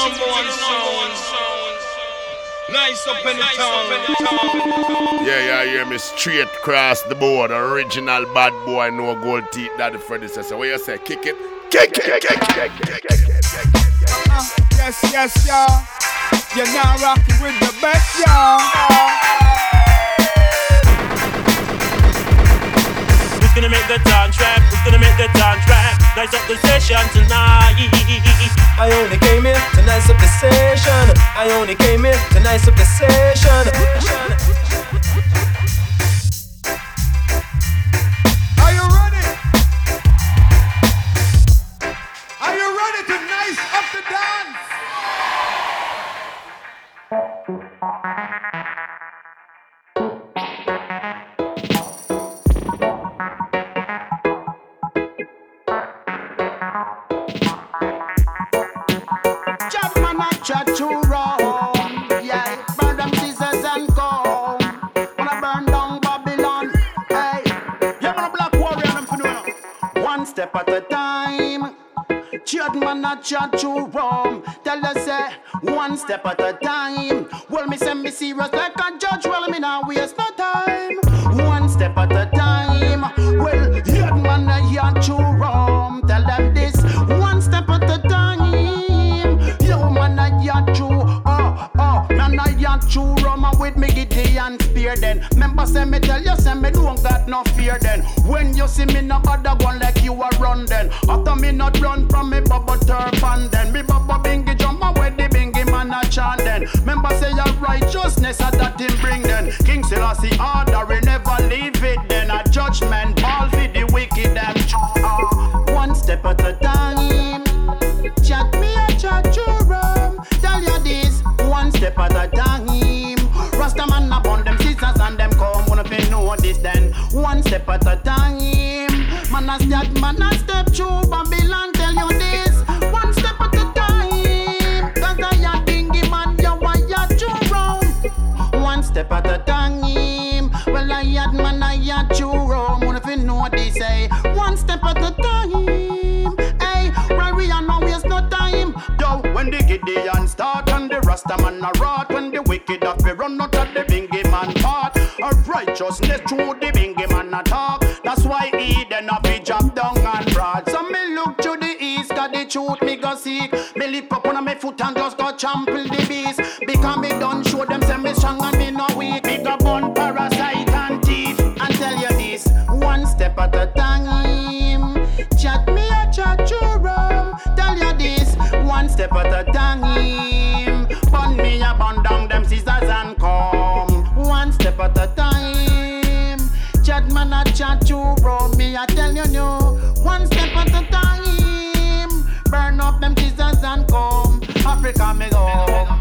number one sound. Nice up in the town. Yeah, yeah, hear me straight across the board. Original bad boy, no gold teeth. That the predecessor. What you say? Kick it, kick it, kick it, kick it, kick it, kick it. Uh, yes, yes, y'all. You're now rocking with the best, y'all. Who's gonna make the dance rap? Who's gonna make the dance rap? Nice up the session tonight. I only came here to nice up the session. I only came here to nice up the session. Chat to rum. Tell us say one step at a time. Well, me say me serious like a judge. Well, me now waste no time. One step at a time. Well, yet man yard to rum. Tell them this. One step at a time. Yo, man yard to oh oh. Man yard to rum with me giddy and spear then. member say me tell you say me don't got no fear then. When you see me no bother one After me not run from me bubble turban then. Me bubble bingy jump and with the bingy man a chant then. Remember say your righteousness a that him bring then. King Selassie order he never leave it then. A judgment ball for the wicked them. Ah, One step at a time. Chat me a chat rum. Tell you this, one step at a time. Rasta man upon them scissors and them come. Wanna fi know this then. One step at a time. Man a step, man a a rot, when the wicked have to run out of the bingy man part, of righteousness through the bingy man a talk. That's why Eden a be drop down and broad. So me look to the east, got the truth me go seek. Me lift up on my foot and just go trample the beast. Because me done show them a you rum. Me a tell you no. One step at a time. Burn up them scissors and come. Africa me go.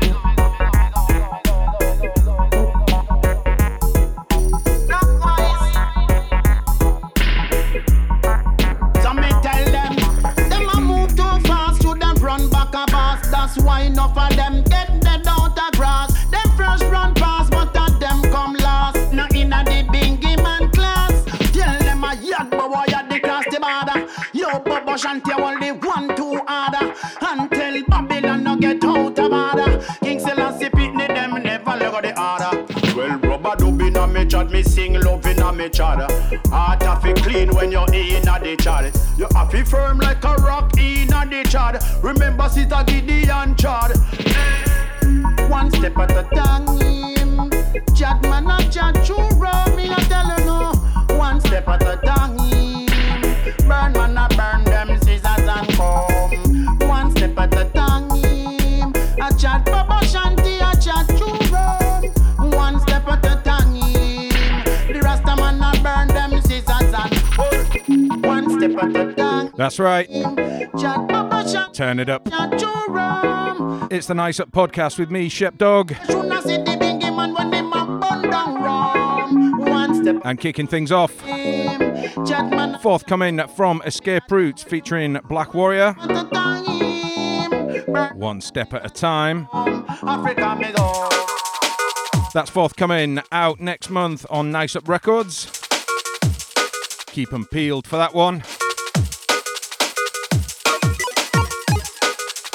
Until Babylon no get out of order. King Selassie pitney them never look at the order. Well, rubber dub inna me chat, me sing love inna me chat. Heart have to clean when you're inna the chat. You have to firm like a rock in inna the chat. Remember, Sister Gideon chat. One step at a time. Chat man a chat churro, me a tell you no. One step at a time. That's right. Turn it up. It's the Nice Up podcast with me, Shepdog, them and kicking things off. Forthcoming from Escape Roots featuring Black Warrior, One Step at a Time. That's forthcoming out next month on Nice Up Records. Keep 'em peeled for that one.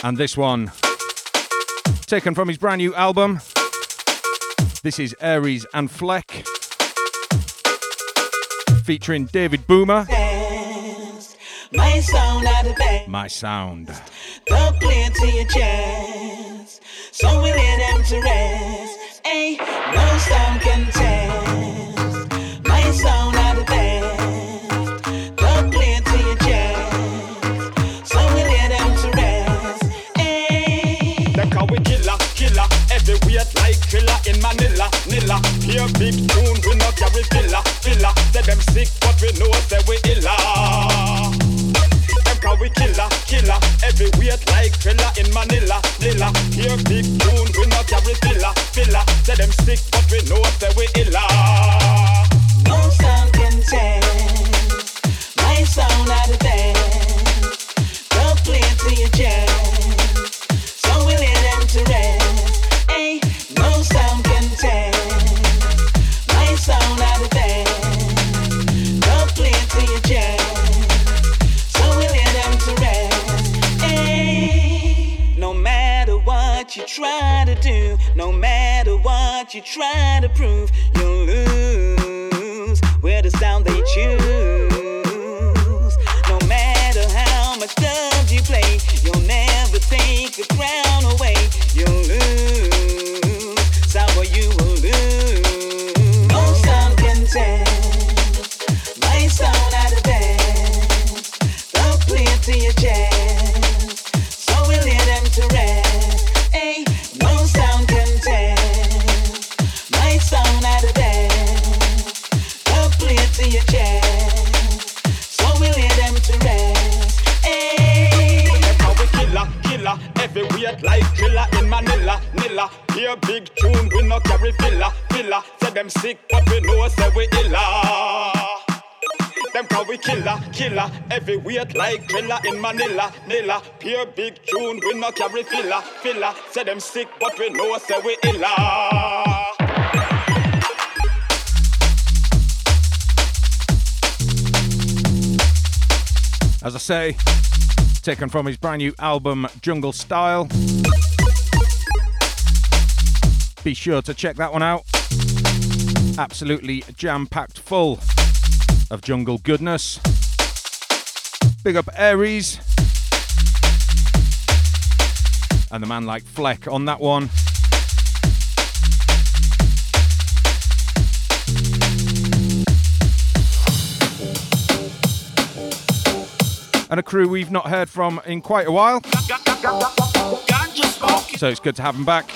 And this one taken from his brand new album. This is Aries and Fleck, featuring David Boomah. My sound. My sound. To your chest. So we them to rest. Hey, no sound can. Manila, Nilla. Hear big tune, we not carry filler, filler. Say them sick, but we know say we illa. Them call we killer, killer. Every weight like killer in Manila, Nilla. Hear big tune, we not carry filler, filler. Say them sick, but we know say we illa. No sound can test. My sound out of bed. Go clear to your chest. You try to prove, you'll lose. We're the sound they choose. Killer. Weight like killer in Manila, Nilla. Hear big tune, we not carry filler, filler. Say them sick, but we know say we illa. As I say, taken from his brand new album Jungle Style. Be sure to check that one out. Absolutely jam packed full of jungle goodness. Big up Aries. And the man like Fleck on that one. and a crew we've not heard from in quite a while. So it's good to have them back.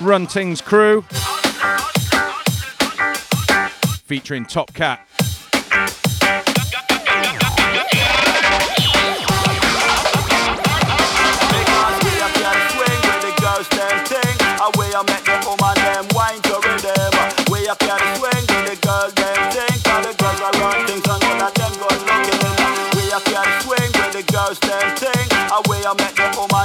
Run Tingz Cru featuring Top Cat. Ting. Away I make the woman them wine to rhythm. We a can swing with the girls them ting. Cause the girls are run things and all of them good looking. We a can swing with the girls them ting. Away I make them wine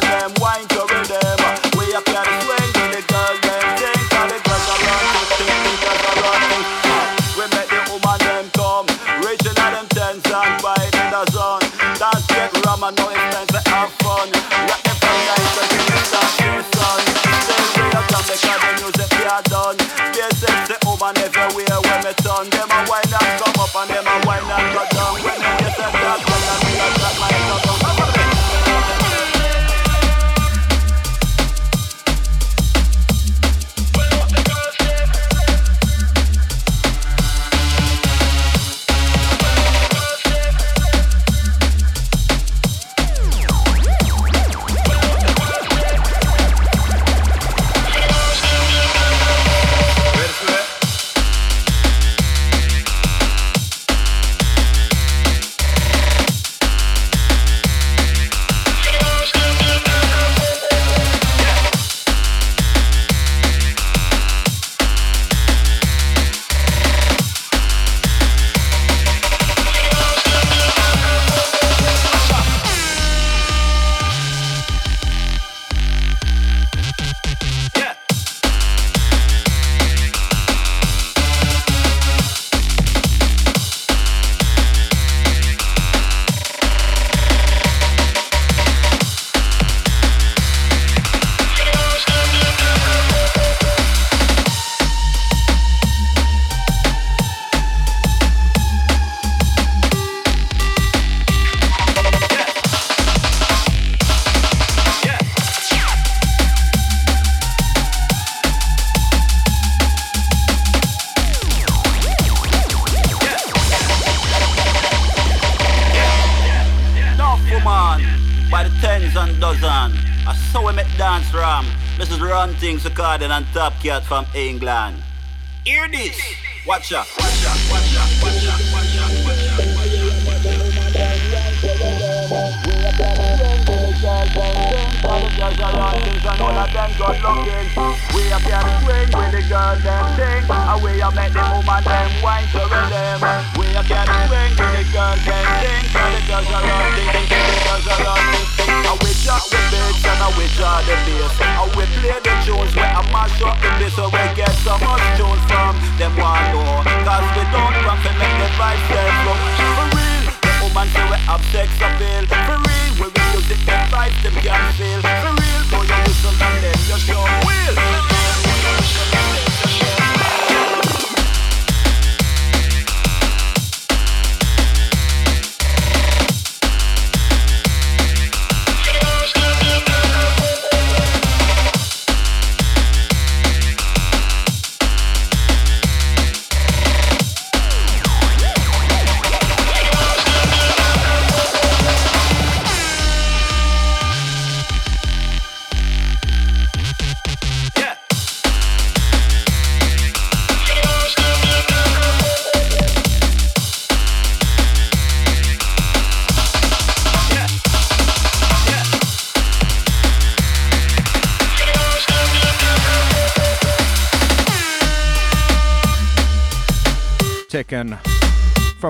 Run Tingz and Top Cat from England. Hear this. Watch out. Watch out. Watch out. Watch out. Watch out. Watch We are can swing with the girls them sing And we are make the woman them wine to rhythm We are can swing with the girls them sing And the girls are running, the girls are running And we drop the beats and we draw the bass And we play the tunes where I mash up the bass So we get so much tunes from them one know Cause we don't run to make the vibes stay slow For real, the woman say we have sex appeal For real, we them vibes them can feel For real, go you listen and then you show will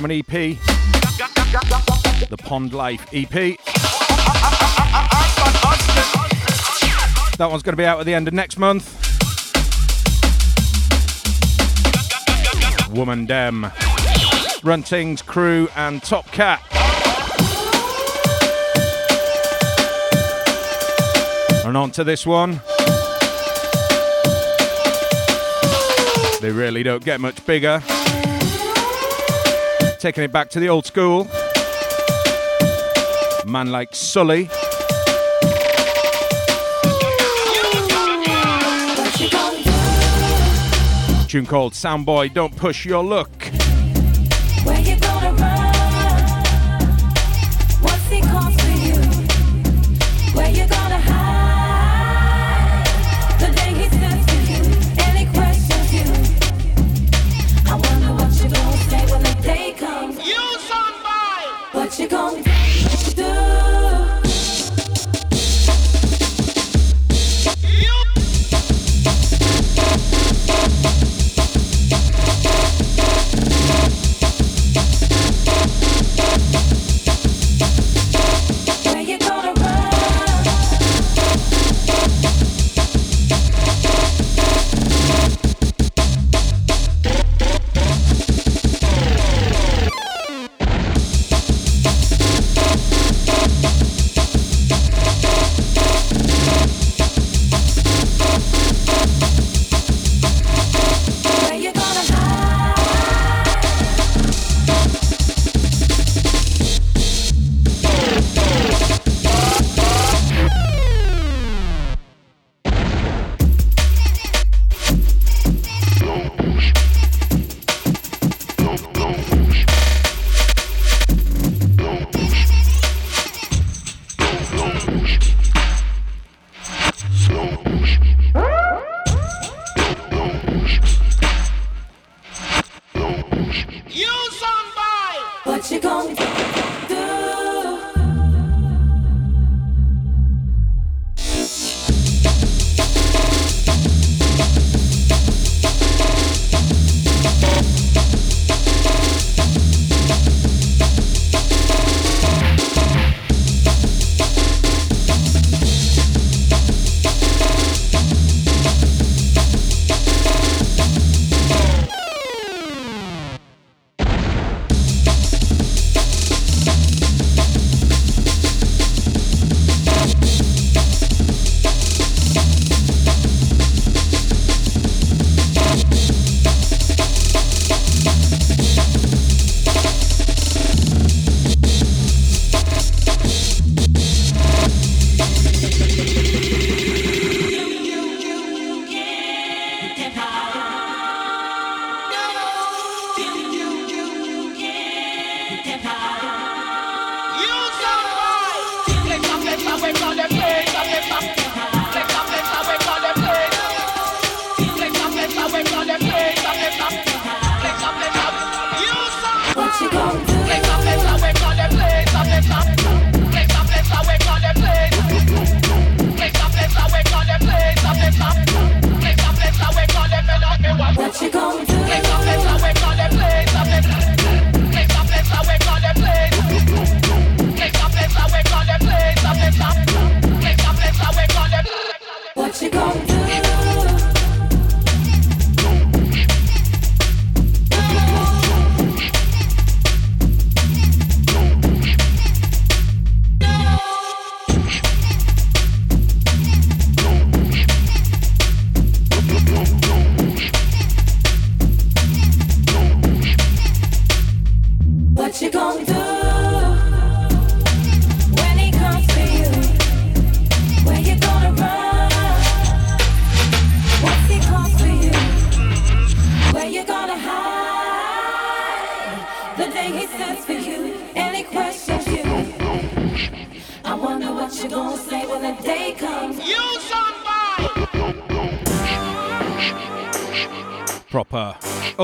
from an EP, the Pond Life EP. That one's going to be out at the end of next month. Woman Dem, Runtings, Cru, and Top Cat. And on to this one. They really don't get much bigger taking it back to the old school. Man like Sully. Tune called Soundboy, Don't Push Your Luck.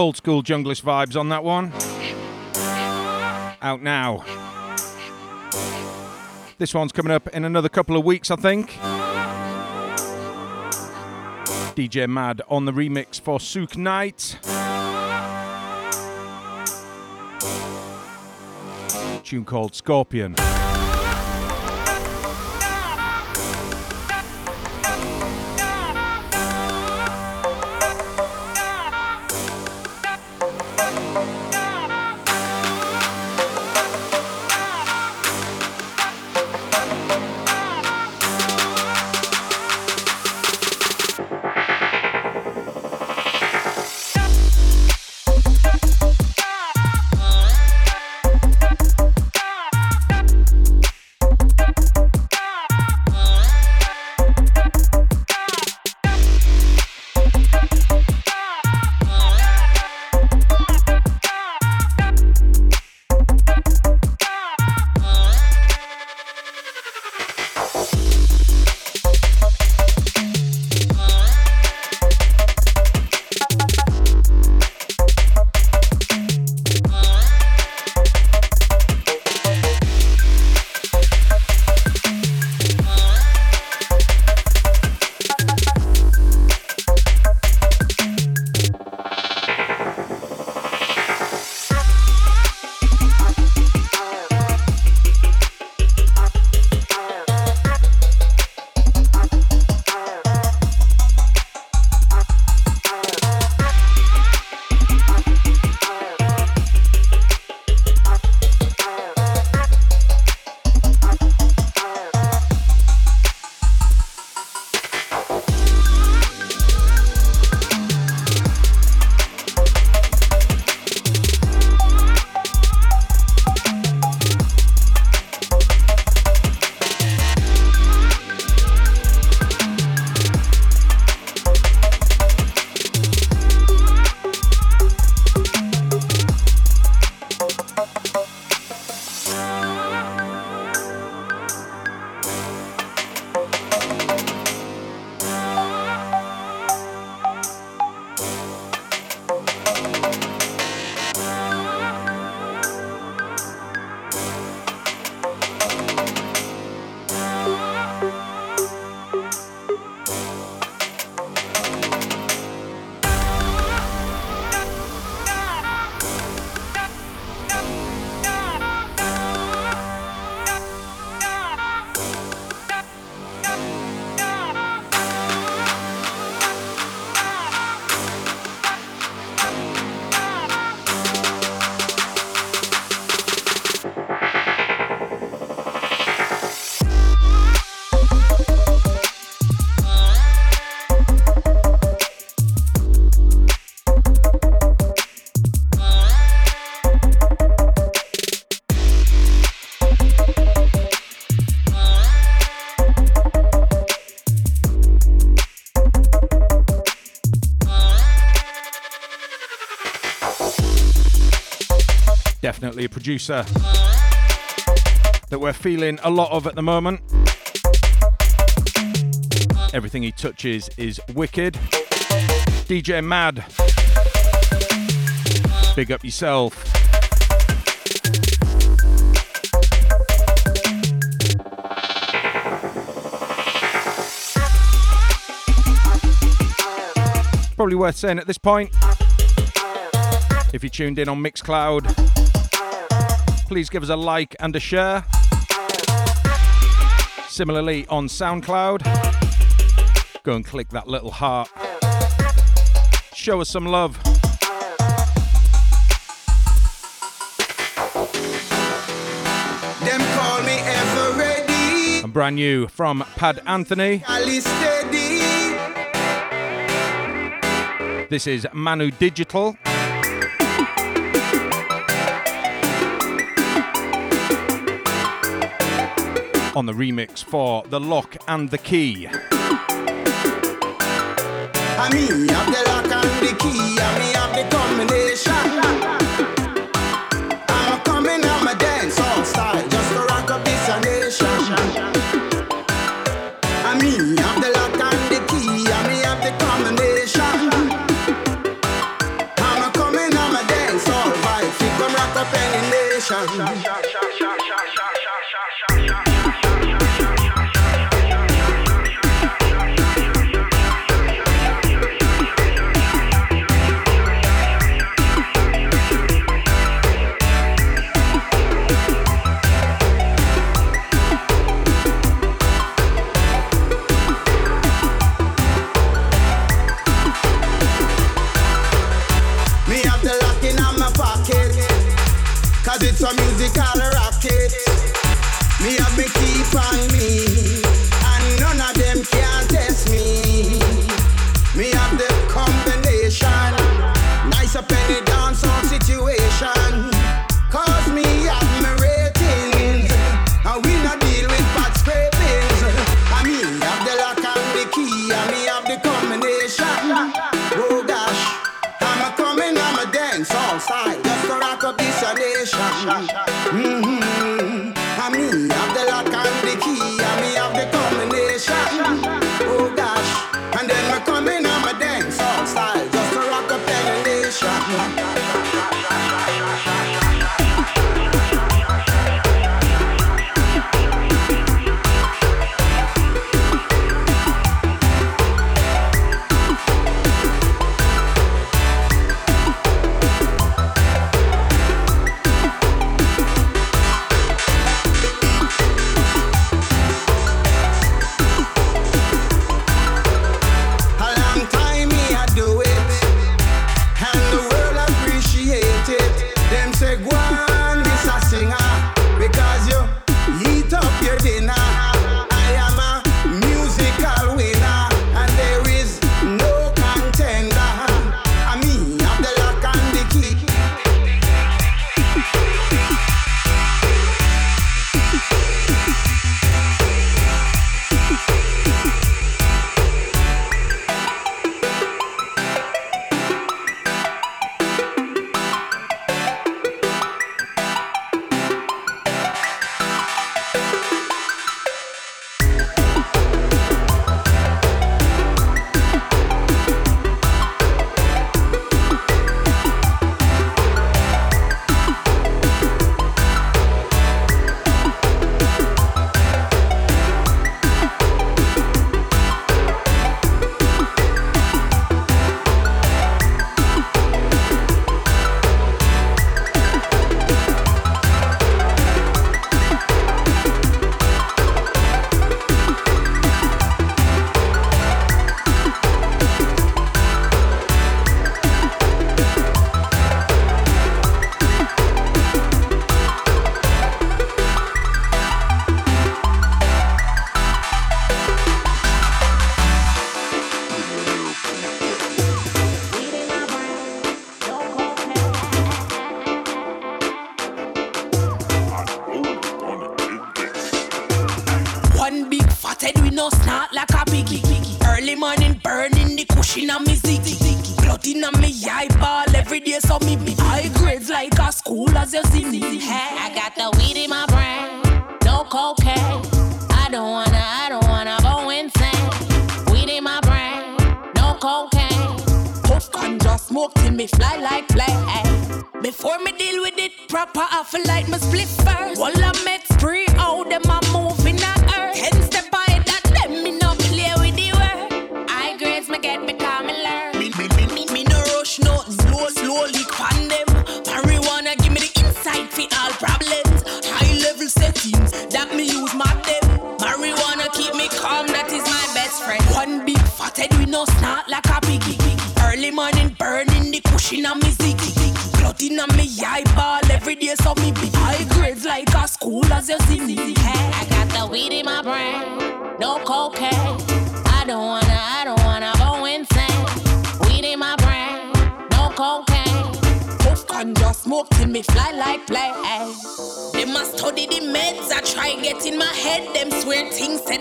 Old school junglist vibes on that one. Out now. This one's coming up in another couple of weeks, I think. DJ Madd on the remix for Sukh Knight. Tune called Scorpion. Producer that we're feeling a lot of at the moment. Everything he touches is wicked. DJ Madd, big up yourself. Probably worth saying at this point. If you tuned in on Mixcloud, please give us a like and a share. Similarly on SoundCloud, go and click that little heart. Show us some love. Them call me ever ready. And brand new from Pad Anthony. This is Manudigital. on the remix for The Lock and the Key. I have the lock and the key, I have the combination. I'm coming, I'm a dance all just to rock up this nation. I have the lock and the key, I have the combination. I'm coming, I'm a dance all vibe, rock up any nation. call a rocket. Me have me keep on me.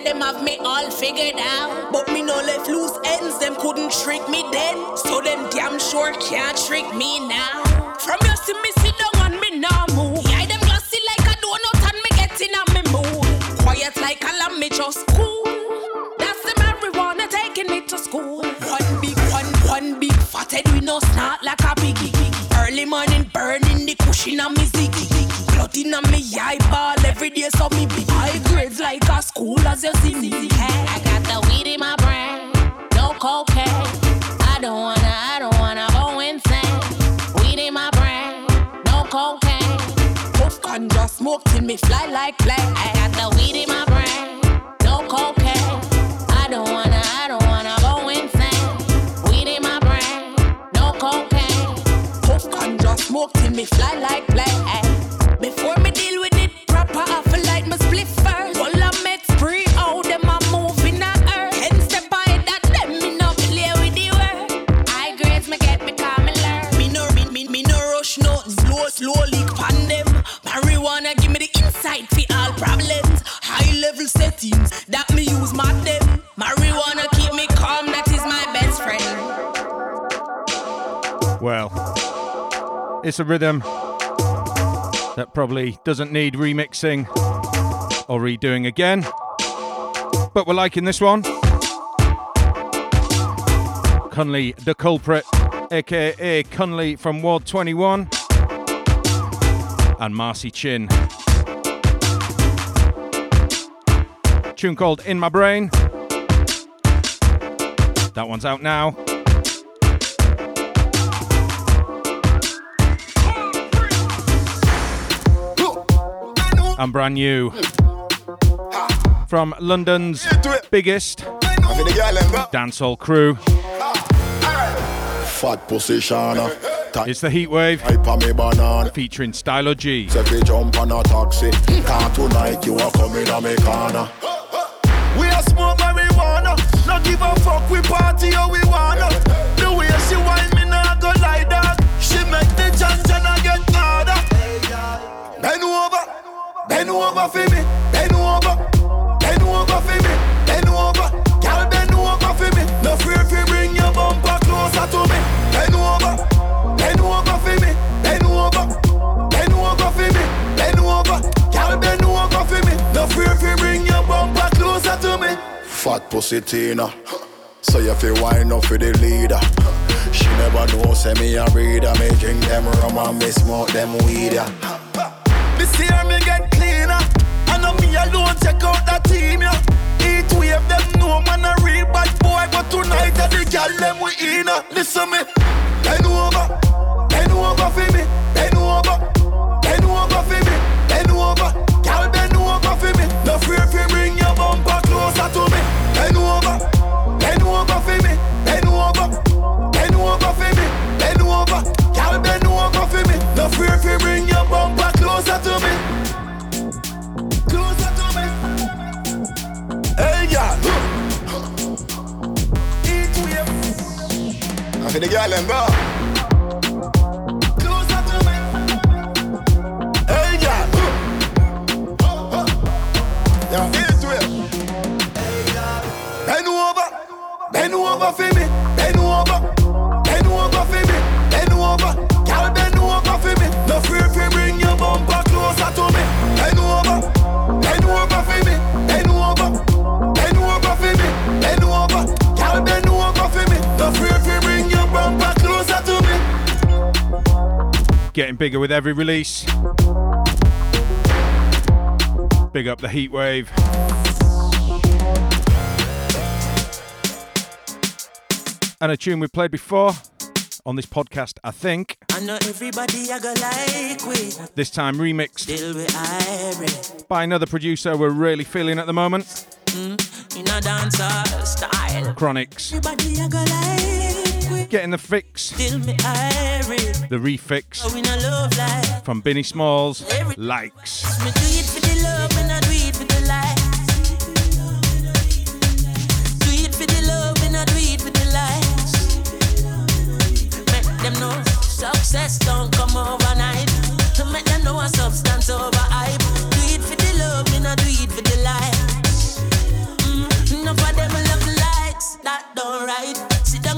them have me all figured out. But me no left loose ends, them couldn't trick me then. So them damn sure can't trick me now. From your see me sit down and me now move. Yeah, them glossy like a donut and me get in me mood. Quiet like a lamb, me just cool. That's the everyone taking me to school. One big, one, one big fatted, we no snort like a biggie. Early morning burning the cushion on me ziggy me eyeball every day, so me be high grades like a school as you see me. I got the weed in my brain, no cocaine. I don't wanna, I don't wanna go insane. Weed in my brain, no cocaine. Puff ganja smoke till me fly like plane. I got the weed in my brain, no cocaine. I don't wanna, I don't wanna go insane. Weed in my brain, no cocaine. Puff ganja smoke till me fly like plane. It's a rhythm that probably doesn't need remixing or redoing again. But we're liking this one. Kunley Da Kulprit, aka Kunley from Ward 21, and Marcy Chin. Tune called In My Brain. That one's out now. And brand new from London's biggest dancehall crew. Fat position. It's the Heatwave featuring Stylo G. Say fi jump on a taxi, car tonight you are coming on me corner. We are smoke marijuana. Not give a fuck, we party how we wanna. The way she whine bend over for me, bend over, bend over for me, bend over. Girl, bend over for me. No fear if you bring your bumper closer to me. Bend over, bend over for me, bend over, bend over for me, bend over. Girl, bend over for me. No fear if you bring your bumper closer to me. Fat pussy Tina. So you fi wine up for the leader. She never know say me a reader. Me drink them rum and me smoke them weed. Yeah. This year me alone check out that team, yeah. Each wave them know man a real bad boy, but tonight the gal them we in. uh. Listen me, the girl them go. Closer to me. Hey, yeah. Yeah. Each wave. Bend over. Bend over for me. Getting bigger with every release. Big up the Heatwave. And a tune we played before on this podcast, I think. I know everybody I go like we. This time remixed Still we irate. by another producer we're really feeling at the moment. Mm, in a dancer style. Chronixx. Everybody I go like we. Getting the fix, me the refix we no love life. from Binny Smalls. Likes. Me do it for the love, and I do it for the life. Do it for the love, and I do it for the likes. Make them know success don't come overnight. To make them know a substance over hype. Do it for the love, and I do it for the likes. Mm, enough of them love likes, that don't right. Sit down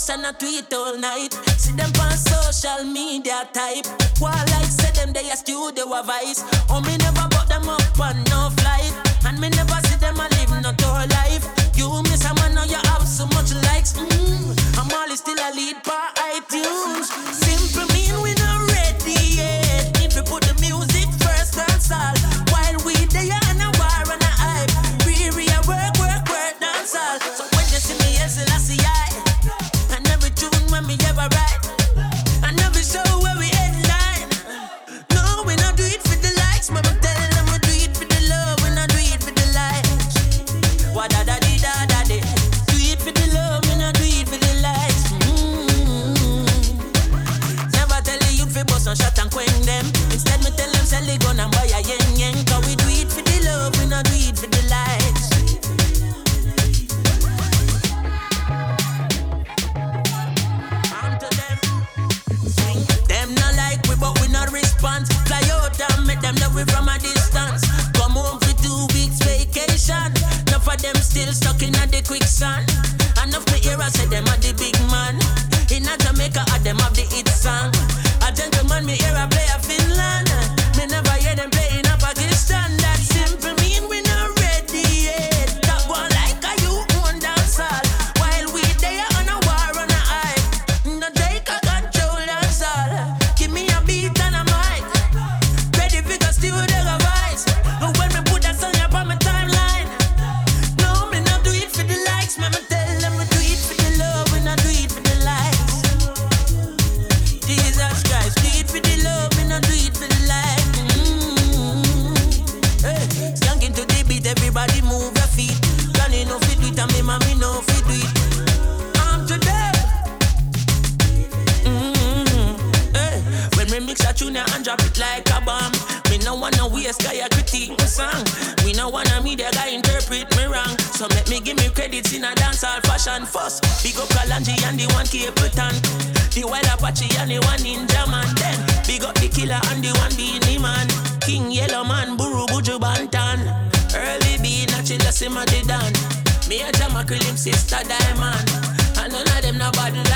post and a tweet all night. See them on social media type. While like say them they a studio a vice. Oh me never bought them up on no flight. And me never see them a live no tour life. You miss a man now you have so much likes. Mm, I'm always still a lead by iTunes. Simple mean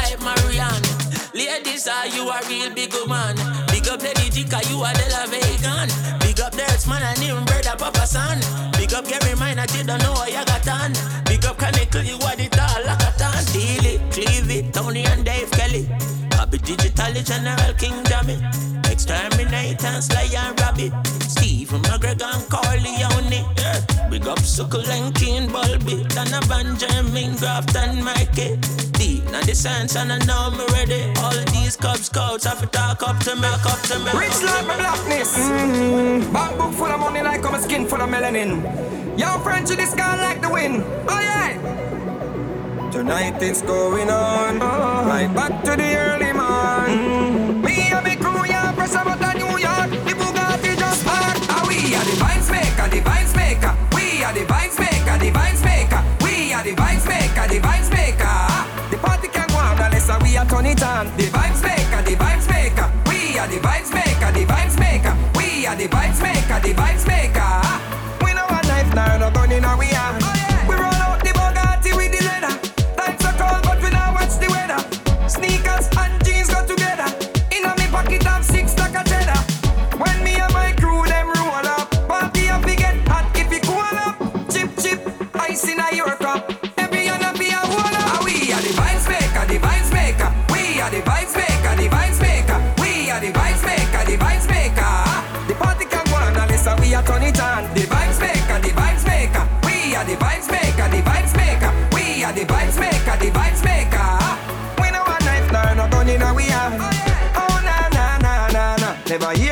like Marianne. Ladies, are you a real big man? Big up Lady Jika, you are the la vegan. Big up Nerds, man, and even brother Papa San. Big up Gary Miner, you don't know how you got on. Big up Chronicle, you are the tall like a tan. Deal it, cleave it, Tony and Dave Kelly. With digitally general King Jammy. Exterminate and slay and rabbit. Stephen McGregor and Corleone. Yeah. Big up Suckle and King Bulby. Dana Jermaine, Grafton, Mikey. Deep now the sense and I know me ready. All of these Cub Scouts have to talk up to me, up to me. Rich like my blackness. Mm-hmm. Bank book full of money like I'm a skin full of melanin. Young French in the sky like the wind. Oh yeah. Tonight it's going on. Right back to the early morn. Me and me crew, yeah, press about the New York. The Bugatti just park. Ah, we are the vibes maker, the vibes maker. We are the vibes maker, the vibes maker. We are the vibes maker, the vibes maker. The party can go on unless we are turn it on. The vibes maker, the vibes maker. We are the vibes maker, the vibes maker. We are the vibes maker, the vibes maker. se va.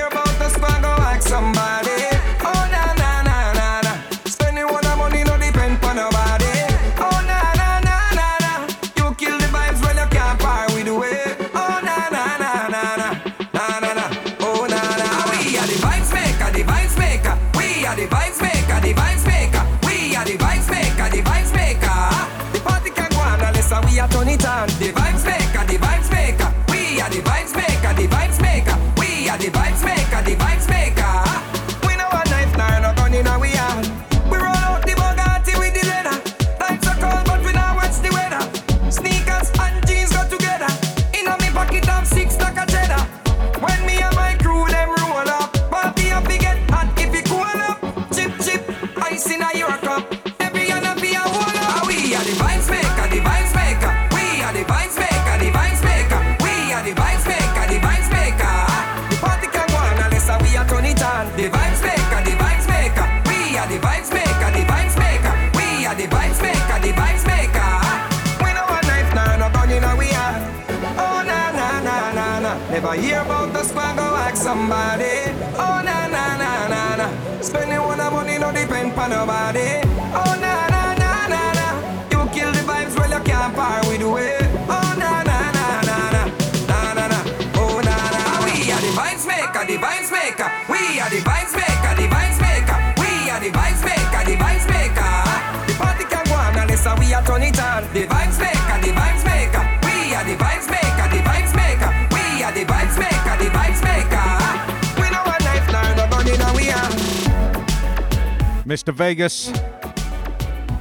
Vegas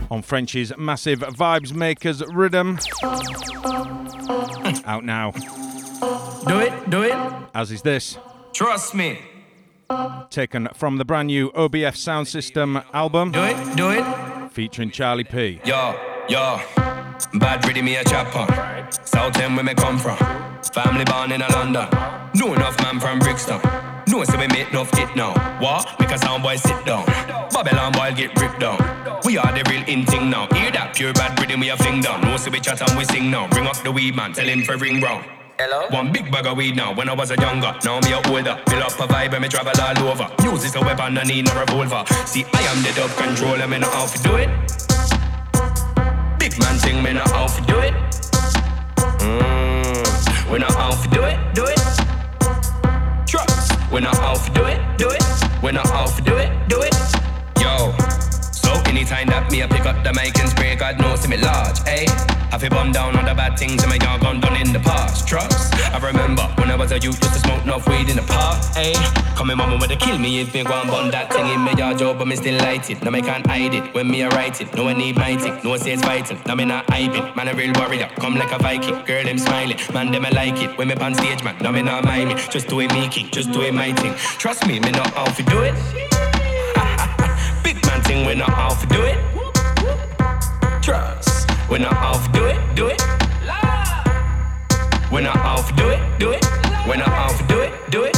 on French's massive Vibes Makers rhythm. Out now. Do it, do it. As is this. Trust me. Taken from the brand new OBF Sound System album. Do it, do it. Featuring Charlie P. Yo, yo. Bad ready me a chopper. South end where me come from. Family born in a London. Know enough man from Brixton. Know so we make enough hit now. What? Make a sound boy sit down. Babylon boy get ripped down. We are the real in thing now. Hear that pure bad rhythm we a fling down. Know so we chat and we sing now. Bring up the weed man, tell him for ring round. Hello? One big bag of weed now. When I was a younger, now me a older. Fill up a vibe and me travel all over. Use is a weapon, I need no revolver. See, I am the dub controller, me know how to do it. Big man thing, me know how to do it. Mm. We know how to do it, do it. Trust. Know how to do it, do it. Know how to do it, do it. Yo. Anytime that me I pick up the mic and spray, God knows me large, eh? I feel bum down on the bad things and my yard gone done in the past. Trust. I remember when I was a youth, used to smoke enough weed in the park, eh? Coming mama would have kill me if me go and bun that thing in my yard job, but me still light it. Now me can't hide it when me a write it. No one need my tick, no one says fighting. Now me not hyping, man a real warrior, come like a Viking. Girl them smiling, man them I like it. When me on stage, man, now me not mind me. Just do it me king, just do it my thing. Trust me, me know how to do it. Man thing, we know how do it. Trust, we know how to do it, do it. We know how to do it, do it. We know how to do it, do it.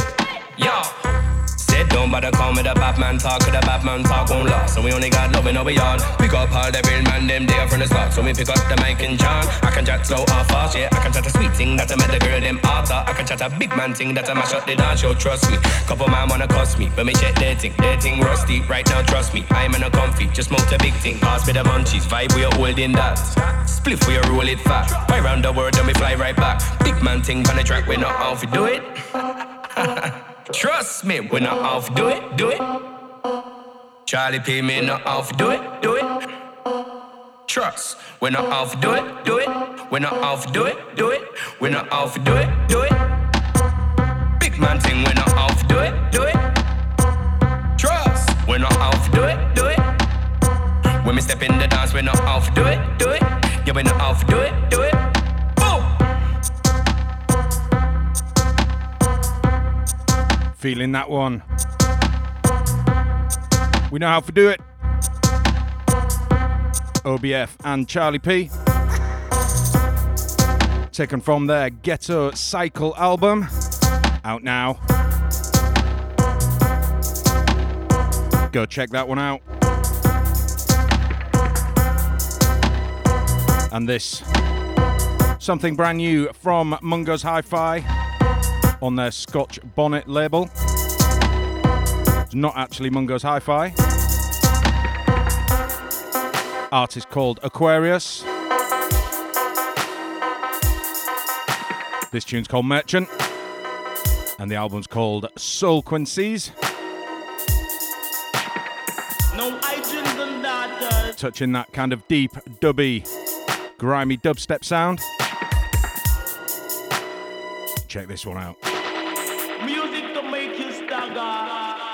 Don't bother call me the Batman talk, cause the Batman talk won't last. So we only got love in our yard. Pick up all the real man, them there from the start. So we pick up the mic and John. I can chat slow or fast, yeah. I can chat a sweet thing that I met the girl them after. I can chat a big man thing that I mash up the dance show, trust me. Couple man wanna cost me, but me check their thing. Their thing rusty, right now trust me. I'm in a comfy, just smoke a big thing. Pass me the munchies, vibe we are holding that. Spliff we are roll it fat. Fly round the world, then we fly right back. Big man thing on the track, we not how to do it. Trust me, we not to do it, do it. Charlie P, me not to do it, do it. Trust, we not to do it, do it. We not to do it, do it. We not to do it, do it. Big man thing, we not to do it, do it. Trust, we not to do it, do it. When me step in the dance, we not to do it, do it. Yeah, we not to do it, do it. Feeling that one. We know how to do it. OBF and Charlie P. Taken from their Ghetto Cycle album. Out now. Go check that one out. And this. Something brand new from Mungo's Hi Fi on their Scotch Bonnet label. It's not actually Mungo's Hi Fi. Artist called Aquarius. This tune's called Merchant. And the album's called Soul Quincies. No agents and daughters. Touching that kind of deep, dubby, grimy dubstep sound check this one out. Music to make you stagger.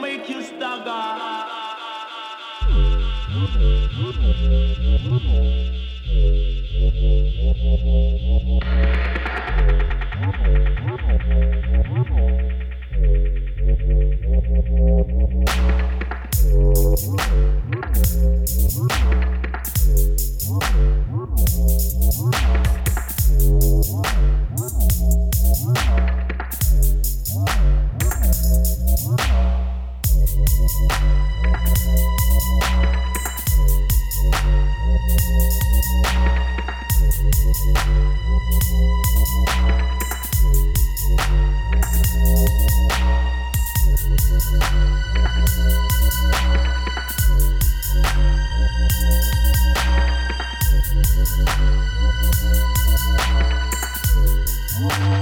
make you stagger. Thank Woo!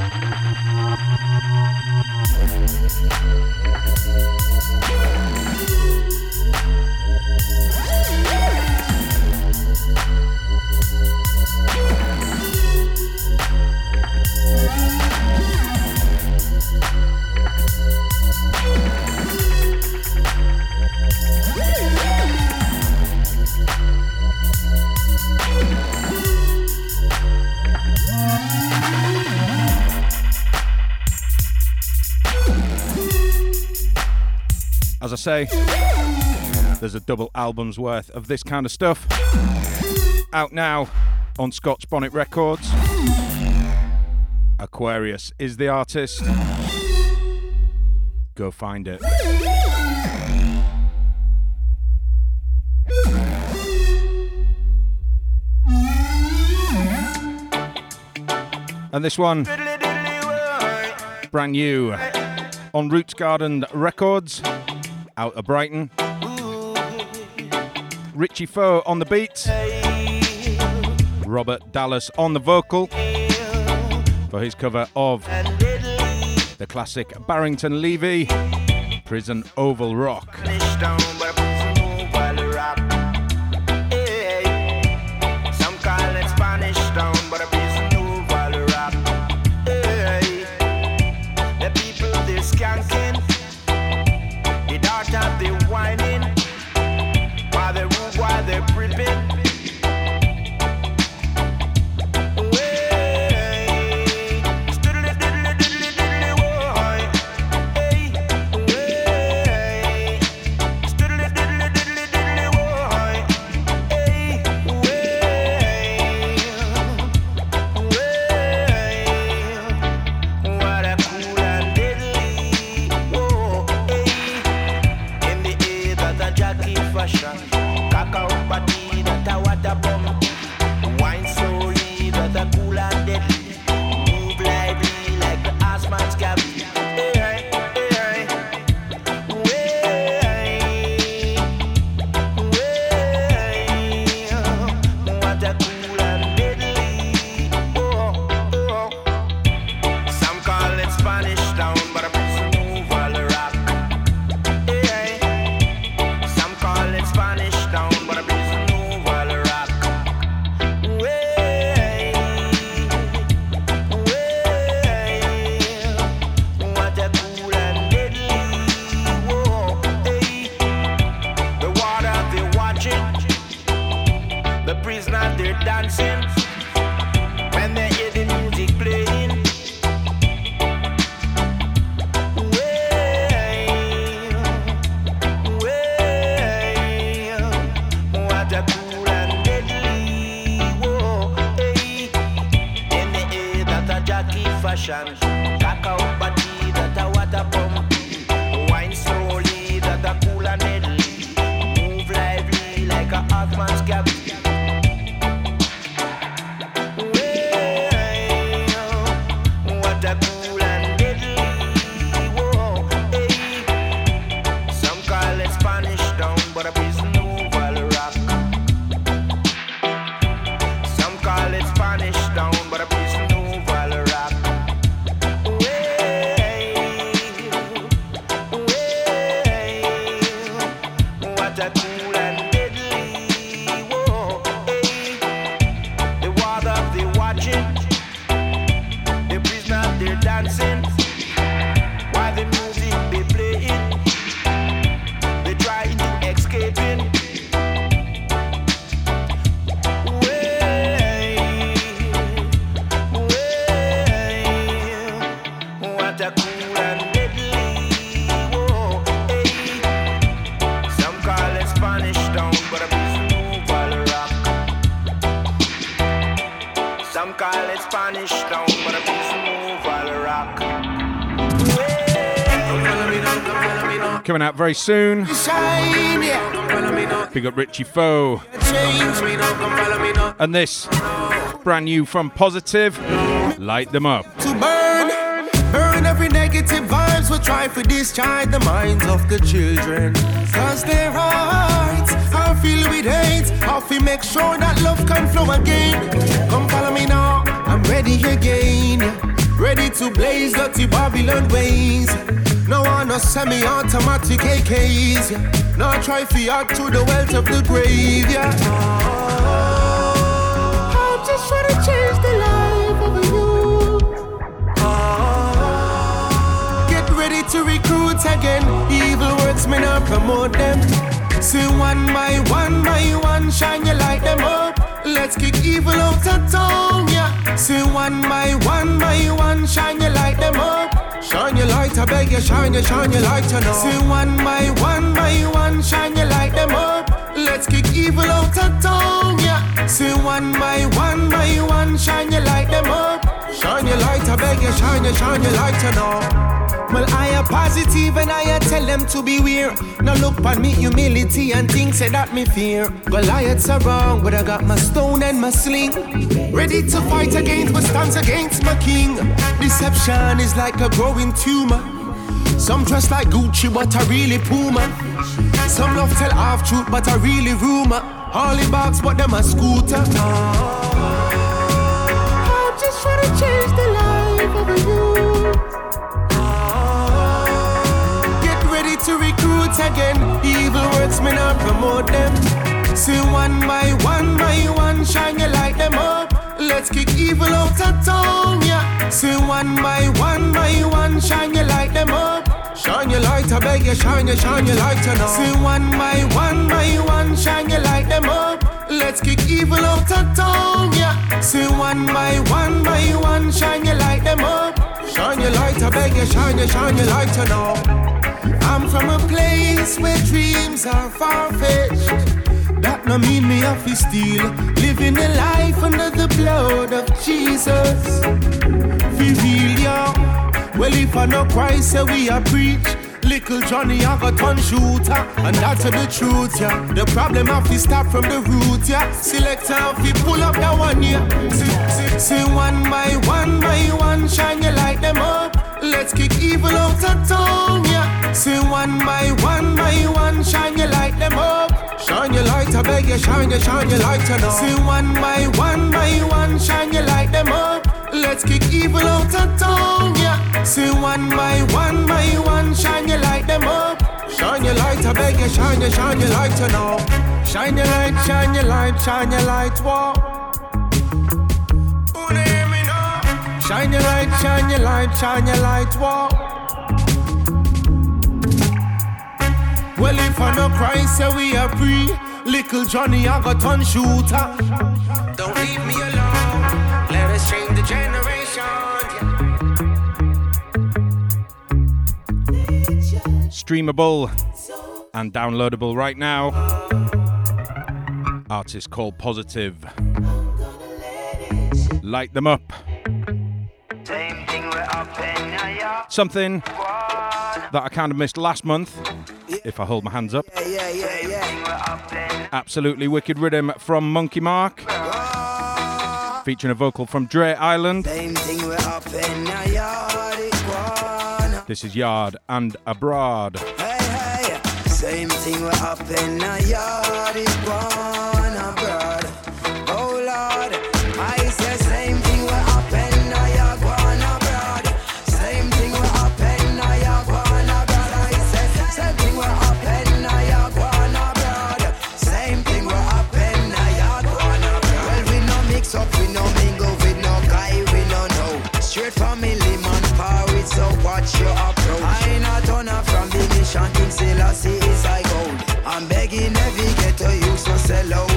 As I say, there's a double album's worth of this kind of stuff out now on Scotch Bonnet Records. Aquarius is the artist. Go find it. And this one, brand new on Roots Garden Records, out of Brighton. Richie Phoe on the beat, Robert Dallas on the vocal for his cover of the classic Barrington Levy, Prison Oval Rock. Coming out very soon. Shine, yeah. Big up Richie Phoe. And this, brand new from Positive, Light Them Up. to burn. Burn every negative vibes. We're trying to discharge the minds of the children. Cause their hearts are filled with hate. How we make sure that love can flow again. Come follow me now. I'm ready again. Ready to blaze dirty Babylon ways. No one no semi-automatic AKs. Yeah. No try fi add to the wealth of the grave. Yeah. I'm just trying to change the life of a youth. Get ready to recruit again. Evil words may not promote them. See one by one by one, shine your light them up. Let's kick evil out of town, yeah. See one by one by one, shine your light them up. Shine your light, I beg you, shine your, shine your light, you know. See one by one by one, shine your light them up. Let's kick evil out of town, yeah. See one by one by one, shine your light them up. Shine your light, I beg you, shine your, shine your light, you know. Well, I am positive and I tell them to beware. Now look on me humility and things say that me fear. Goliaths are wrong, but I got my stone and my sling. Ready to fight against, but stands against my king. Deception is like a growing tumor. Some dress like Gucci, but I really Puma. Some love tell half truth, but I really rumor. Holly box, but them a scooter. I'm again. Evil words may not promote them. One by one by one, shine your light them up. Let's kick evil out of town, yeah. One by one by one, shine your light them up. Shine your light, I beg shine your, shine your light, know. See one by one by one, shine your light them up. Let's kick evil out of town, yeah. See one by one by one, shine your light them up. Shine your light, I beg you, shine your, shine your light, you know. I'm from a place where dreams are far-fetched. That no mean me have to steal. Living a life under the blood of Jesus. Feel real, yo. Well, if I no Christ, say we a preach. Little Johnny, I got ton shooter, and that's the truth, yeah. The problem have to start from the root, yeah. Select if you pull up that one, yeah. See, see, see one by one by one, shine your light them up. Let's kick evil out of town, yeah. See one by one by one, shine your light them up. Shine your light, I beg you, shine your, shine your light, you know. See one by one by one, shine your light them up. Let's kick evil out of town, yeah. See one by one by one, shine your light them up. Shine your light, I beg you, shine your, shine your light, you know. Shine your light, shine your light, shine your light, whoa. Shine your light, shine your light, shine your light, whoa. Well, if I no Christ, say we are free. Little Johnny, I got ton shooter. Don't leave me alone. Let us change the generation. Streamable and downloadable right now. Artist called Positive. Light them up. Something that I kind of missed last month, if I hold my hands up. Absolutely wicked rhythm from Monkey Marc, featuring a vocal from Dre Island. This is Yard and Abroad. Same thing will happen now, yard is gone Selassie is I gold. I'm begging every ghetto youth, so just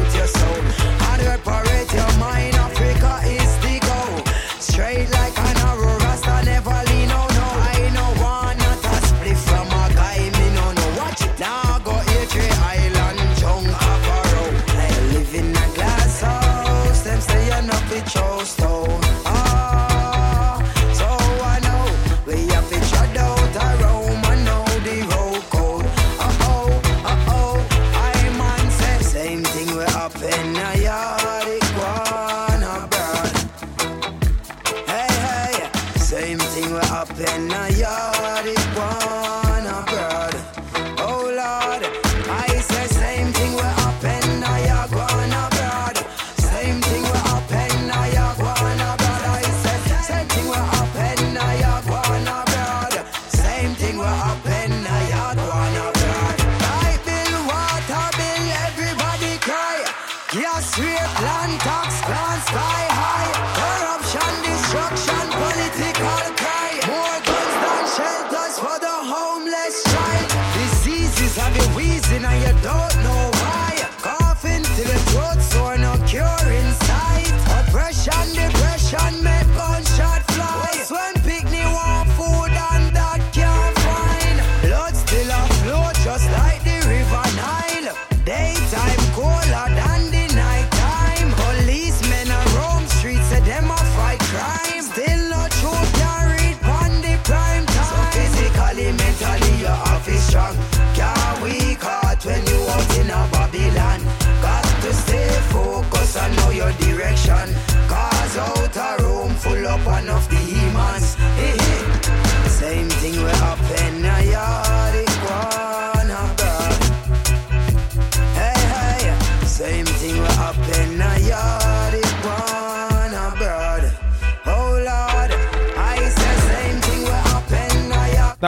and you don't know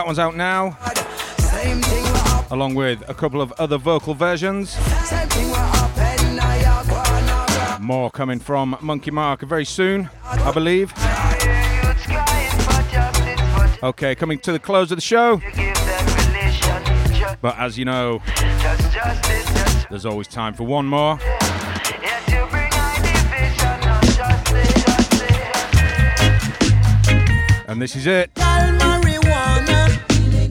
That one's out now. Along with a couple of other vocal versions. More coming from Monkey Marc very soon, I believe. Okay, coming to the close of the show. But as you know, there's always time for one more. And this is it.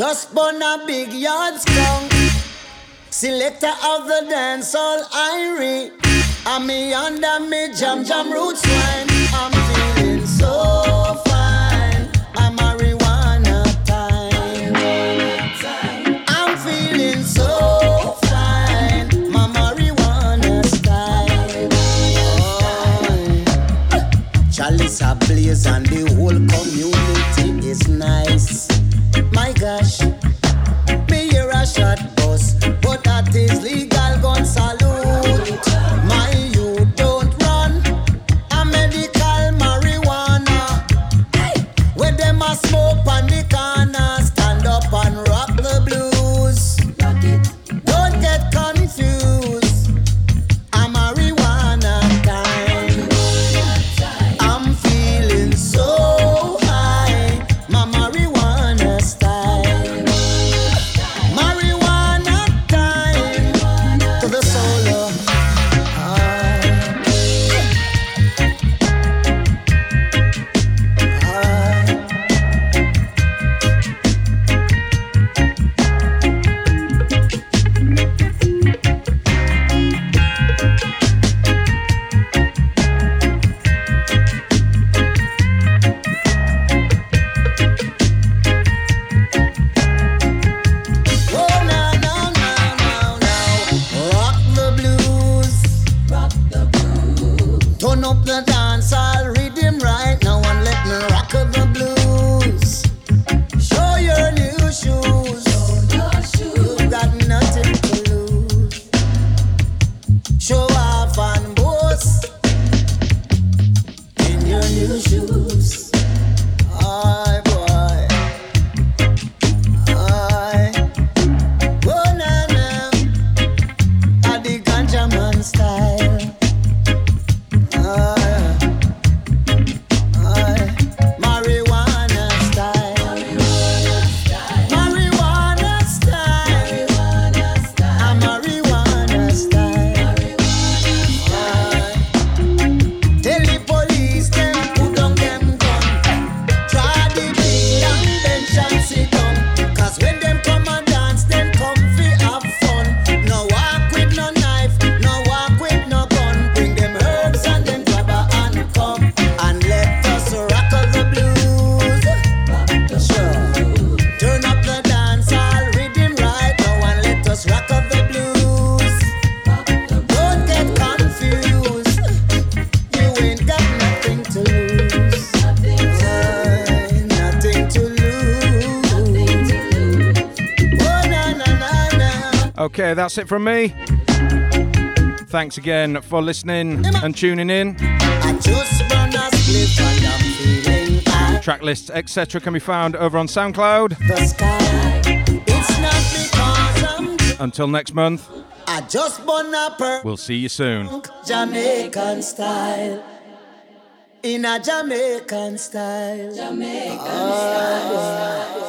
Just burn a big yard strong. Selector of the dance, all Irie. And me under me jam jam roots wine. I'm feeling so fine. I'm marijuana time. I'm feeling so fine. My marijuana style. Oh. Chalice ablaze and the whole community is nice. My gosh, me hear a shot boss. but that is legal gun. That's it from me. Thanks again for listening and tuning in. I just wanna split and I'm feeling high. Track lists, etc., can be found over on SoundCloud. The sky. It's not because I'm Until next month, I just wanna per we'll see you soon. Jamaican style. In a Jamaican style. Jamaican style.